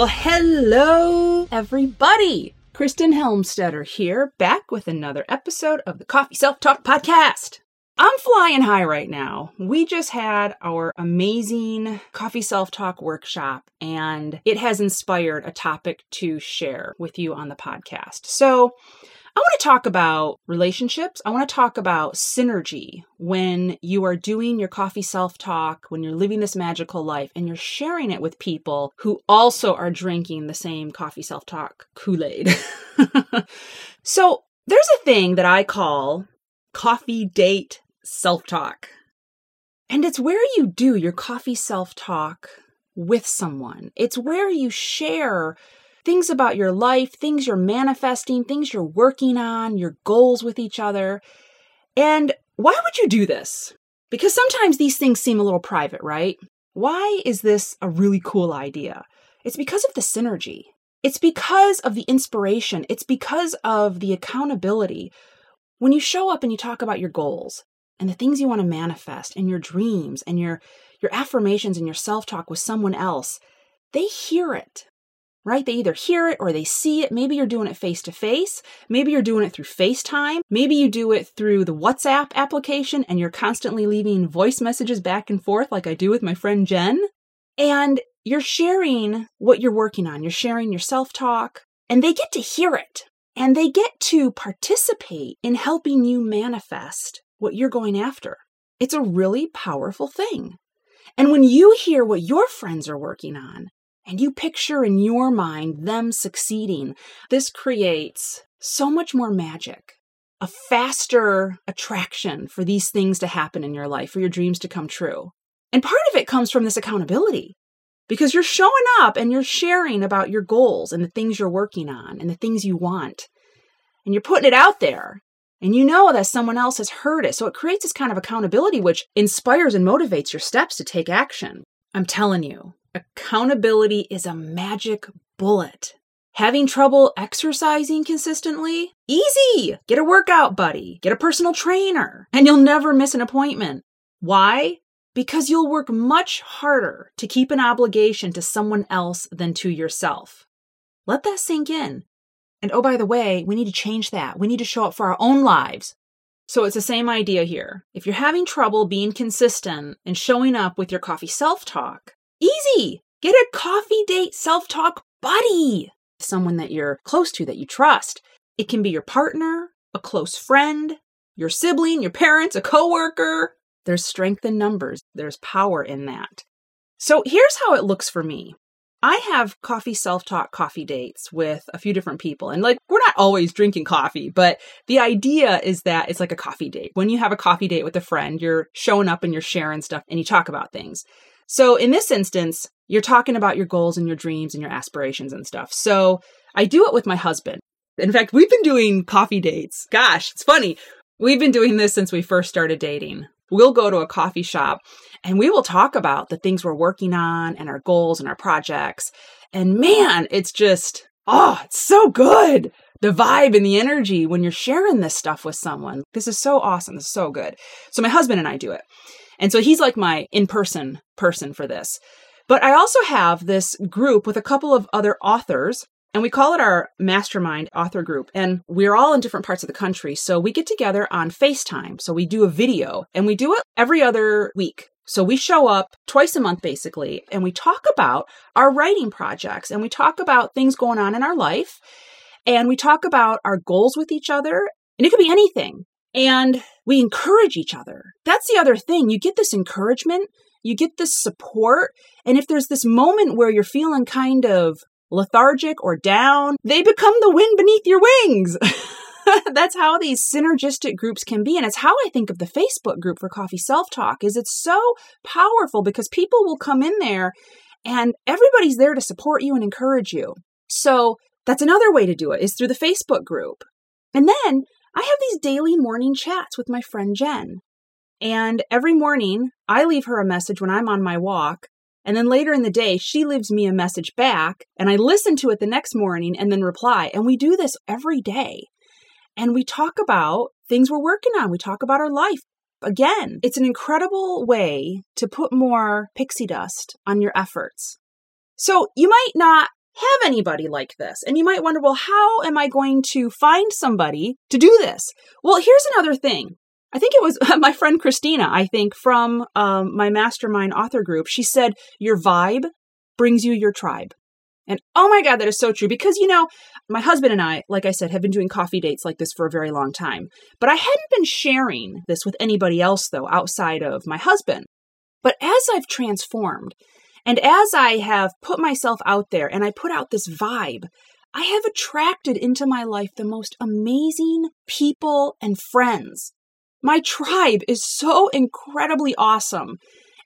Well, hello, everybody. Kristen Helmstetter here, back with another episode of the Coffee Self Talk Podcast. I'm flying high right now. We just had our amazing Coffee Self Talk workshop, and it has inspired a topic to share with you on the podcast. So, I want to talk about relationships. I want to talk about synergy when you are doing your coffee self talk, when you're living this magical life and you're sharing it with people who also are drinking the same coffee self talk Kool Aid. so, there's a thing that I call coffee date self talk. And it's where you do your coffee self talk with someone, it's where you share things about your life, things you're manifesting, things you're working on, your goals with each other. And why would you do this? Because sometimes these things seem a little private, right? Why is this a really cool idea? It's because of the synergy. It's because of the inspiration. It's because of the accountability. When you show up and you talk about your goals and the things you want to manifest and your dreams and your your affirmations and your self-talk with someone else, they hear it right? They either hear it or they see it. Maybe you're doing it face to face. Maybe you're doing it through FaceTime. Maybe you do it through the WhatsApp application and you're constantly leaving voice messages back and forth, like I do with my friend Jen. And you're sharing what you're working on. You're sharing your self talk, and they get to hear it and they get to participate in helping you manifest what you're going after. It's a really powerful thing. And when you hear what your friends are working on, and you picture in your mind them succeeding, this creates so much more magic, a faster attraction for these things to happen in your life, for your dreams to come true. And part of it comes from this accountability because you're showing up and you're sharing about your goals and the things you're working on and the things you want. And you're putting it out there. And you know that someone else has heard it. So it creates this kind of accountability, which inspires and motivates your steps to take action. I'm telling you, Accountability is a magic bullet. Having trouble exercising consistently? Easy! Get a workout buddy, get a personal trainer, and you'll never miss an appointment. Why? Because you'll work much harder to keep an obligation to someone else than to yourself. Let that sink in. And oh, by the way, we need to change that. We need to show up for our own lives. So it's the same idea here. If you're having trouble being consistent and showing up with your coffee self talk, Easy! Get a coffee date self talk buddy, someone that you're close to, that you trust. It can be your partner, a close friend, your sibling, your parents, a coworker. There's strength in numbers, there's power in that. So here's how it looks for me. I have coffee self talk coffee dates with a few different people. And like, we're not always drinking coffee, but the idea is that it's like a coffee date. When you have a coffee date with a friend, you're showing up and you're sharing stuff and you talk about things. So in this instance, you're talking about your goals and your dreams and your aspirations and stuff. So I do it with my husband. In fact, we've been doing coffee dates. Gosh, it's funny. We've been doing this since we first started dating. We'll go to a coffee shop and we will talk about the things we're working on and our goals and our projects. And man, it's just, oh, it's so good. The vibe and the energy when you're sharing this stuff with someone. This is so awesome. This is so good. So my husband and I do it. And so he's like my in person person for this. But I also have this group with a couple of other authors, and we call it our mastermind author group. And we're all in different parts of the country. So we get together on FaceTime. So we do a video and we do it every other week. So we show up twice a month basically, and we talk about our writing projects and we talk about things going on in our life. And we talk about our goals with each other. And it could be anything and we encourage each other. That's the other thing. You get this encouragement, you get this support. And if there's this moment where you're feeling kind of lethargic or down, they become the wind beneath your wings. That's how these synergistic groups can be. And it's how I think of the Facebook group for coffee self-talk is it's so powerful because people will come in there and everybody's there to support you and encourage you. So that's another way to do it is through the Facebook group. And then I have these daily morning chats with my friend Jen. And every morning, I leave her a message when I'm on my walk. And then later in the day, she leaves me a message back, and I listen to it the next morning and then reply. And we do this every day. And we talk about things we're working on, we talk about our life. Again, it's an incredible way to put more pixie dust on your efforts. So you might not have anybody like this. And you might wonder, well, how am I going to find somebody to do this? Well, here's another thing. I think it was my friend Christina, I think, from um, my mastermind author group. She said, Your vibe brings you your tribe. And oh my God, that is so true. Because, you know, my husband and I, like I said, have been doing coffee dates like this for a very long time. But I hadn't been sharing this with anybody else, though, outside of my husband. But as I've transformed, and as I have put myself out there and I put out this vibe, I have attracted into my life the most amazing people and friends. My tribe is so incredibly awesome.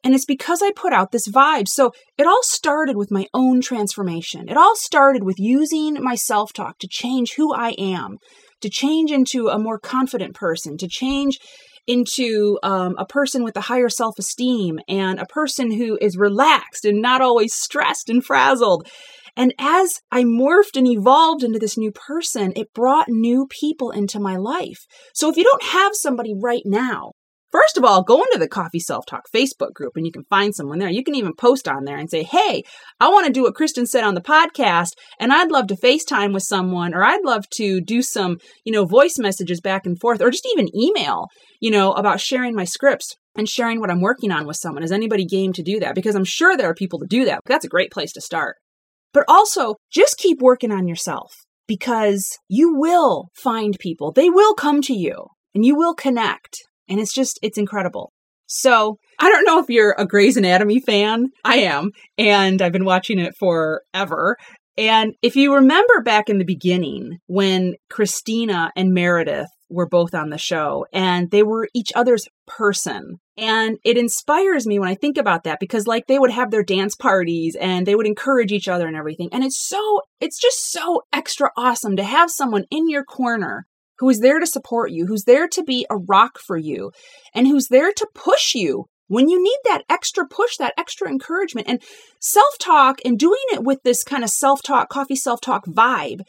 And it's because I put out this vibe. So it all started with my own transformation. It all started with using my self talk to change who I am, to change into a more confident person, to change into um, a person with a higher self esteem and a person who is relaxed and not always stressed and frazzled. And as I morphed and evolved into this new person, it brought new people into my life. So if you don't have somebody right now First of all, go into the Coffee Self Talk Facebook group and you can find someone there. You can even post on there and say, Hey, I want to do what Kristen said on the podcast, and I'd love to FaceTime with someone, or I'd love to do some, you know, voice messages back and forth, or just even email, you know, about sharing my scripts and sharing what I'm working on with someone. Is anybody game to do that? Because I'm sure there are people to do that. That's a great place to start. But also, just keep working on yourself because you will find people. They will come to you and you will connect and it's just, it's incredible. So I don't know if you're a Grey's Anatomy fan. I am. And I've been watching it forever. And if you remember back in the beginning when Christina and Meredith were both on the show and they were each other's person. And it inspires me when I think about that because like they would have their dance parties and they would encourage each other and everything. And it's so, it's just so extra awesome to have someone in your corner who is there to support you, who's there to be a rock for you, and who's there to push you when you need that extra push, that extra encouragement. And self talk and doing it with this kind of self talk, coffee self talk vibe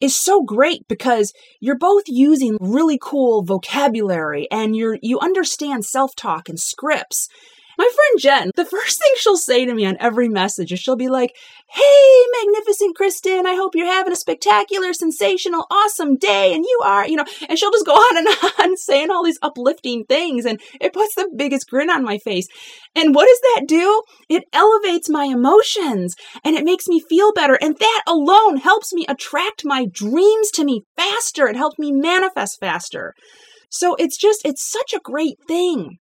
is so great because you're both using really cool vocabulary and you're you understand self talk and scripts my friend Jen, the first thing she'll say to me on every message is she'll be like, Hey, magnificent Kristen, I hope you're having a spectacular, sensational, awesome day. And you are, you know, and she'll just go on and on saying all these uplifting things. And it puts the biggest grin on my face. And what does that do? It elevates my emotions and it makes me feel better. And that alone helps me attract my dreams to me faster. It helps me manifest faster. So it's just, it's such a great thing.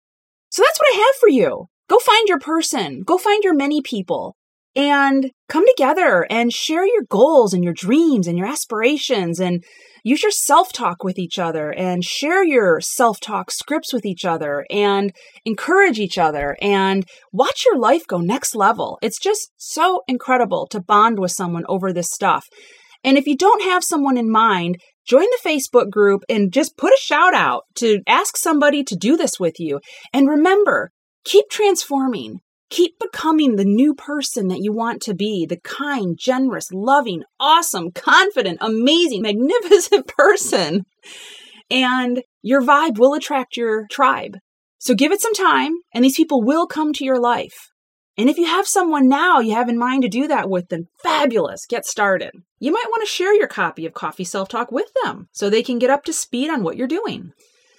So that's what I have for you. Go find your person, go find your many people, and come together and share your goals and your dreams and your aspirations and use your self talk with each other and share your self talk scripts with each other and encourage each other and watch your life go next level. It's just so incredible to bond with someone over this stuff. And if you don't have someone in mind, join the Facebook group and just put a shout out to ask somebody to do this with you. And remember, keep transforming. Keep becoming the new person that you want to be the kind, generous, loving, awesome, confident, amazing, magnificent person. And your vibe will attract your tribe. So give it some time, and these people will come to your life. And if you have someone now you have in mind to do that with, then fabulous, get started. You might want to share your copy of Coffee Self Talk with them so they can get up to speed on what you're doing.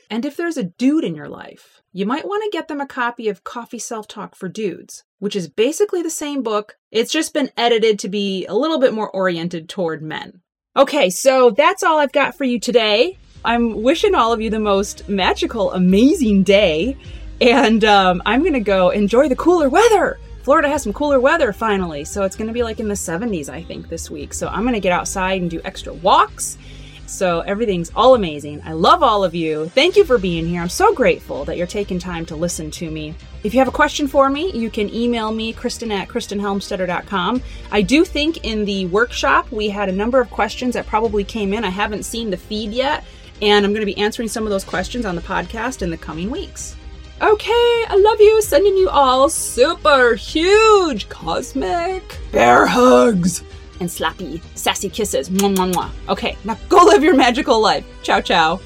And if there's a dude in your life, you might want to get them a copy of Coffee Self Talk for Dudes, which is basically the same book. It's just been edited to be a little bit more oriented toward men. Okay, so that's all I've got for you today. I'm wishing all of you the most magical, amazing day. And um, I'm going to go enjoy the cooler weather. Florida has some cooler weather finally, so it's going to be like in the 70s, I think, this week. So I'm going to get outside and do extra walks. So everything's all amazing. I love all of you. Thank you for being here. I'm so grateful that you're taking time to listen to me. If you have a question for me, you can email me, Kristen at KristenHelmstetter.com. I do think in the workshop we had a number of questions that probably came in. I haven't seen the feed yet, and I'm going to be answering some of those questions on the podcast in the coming weeks. Okay, I love you. Sending you all super huge cosmic bear hugs and slappy, sassy kisses. Mwah, mwah, mwah. Okay, now go live your magical life. Ciao, ciao.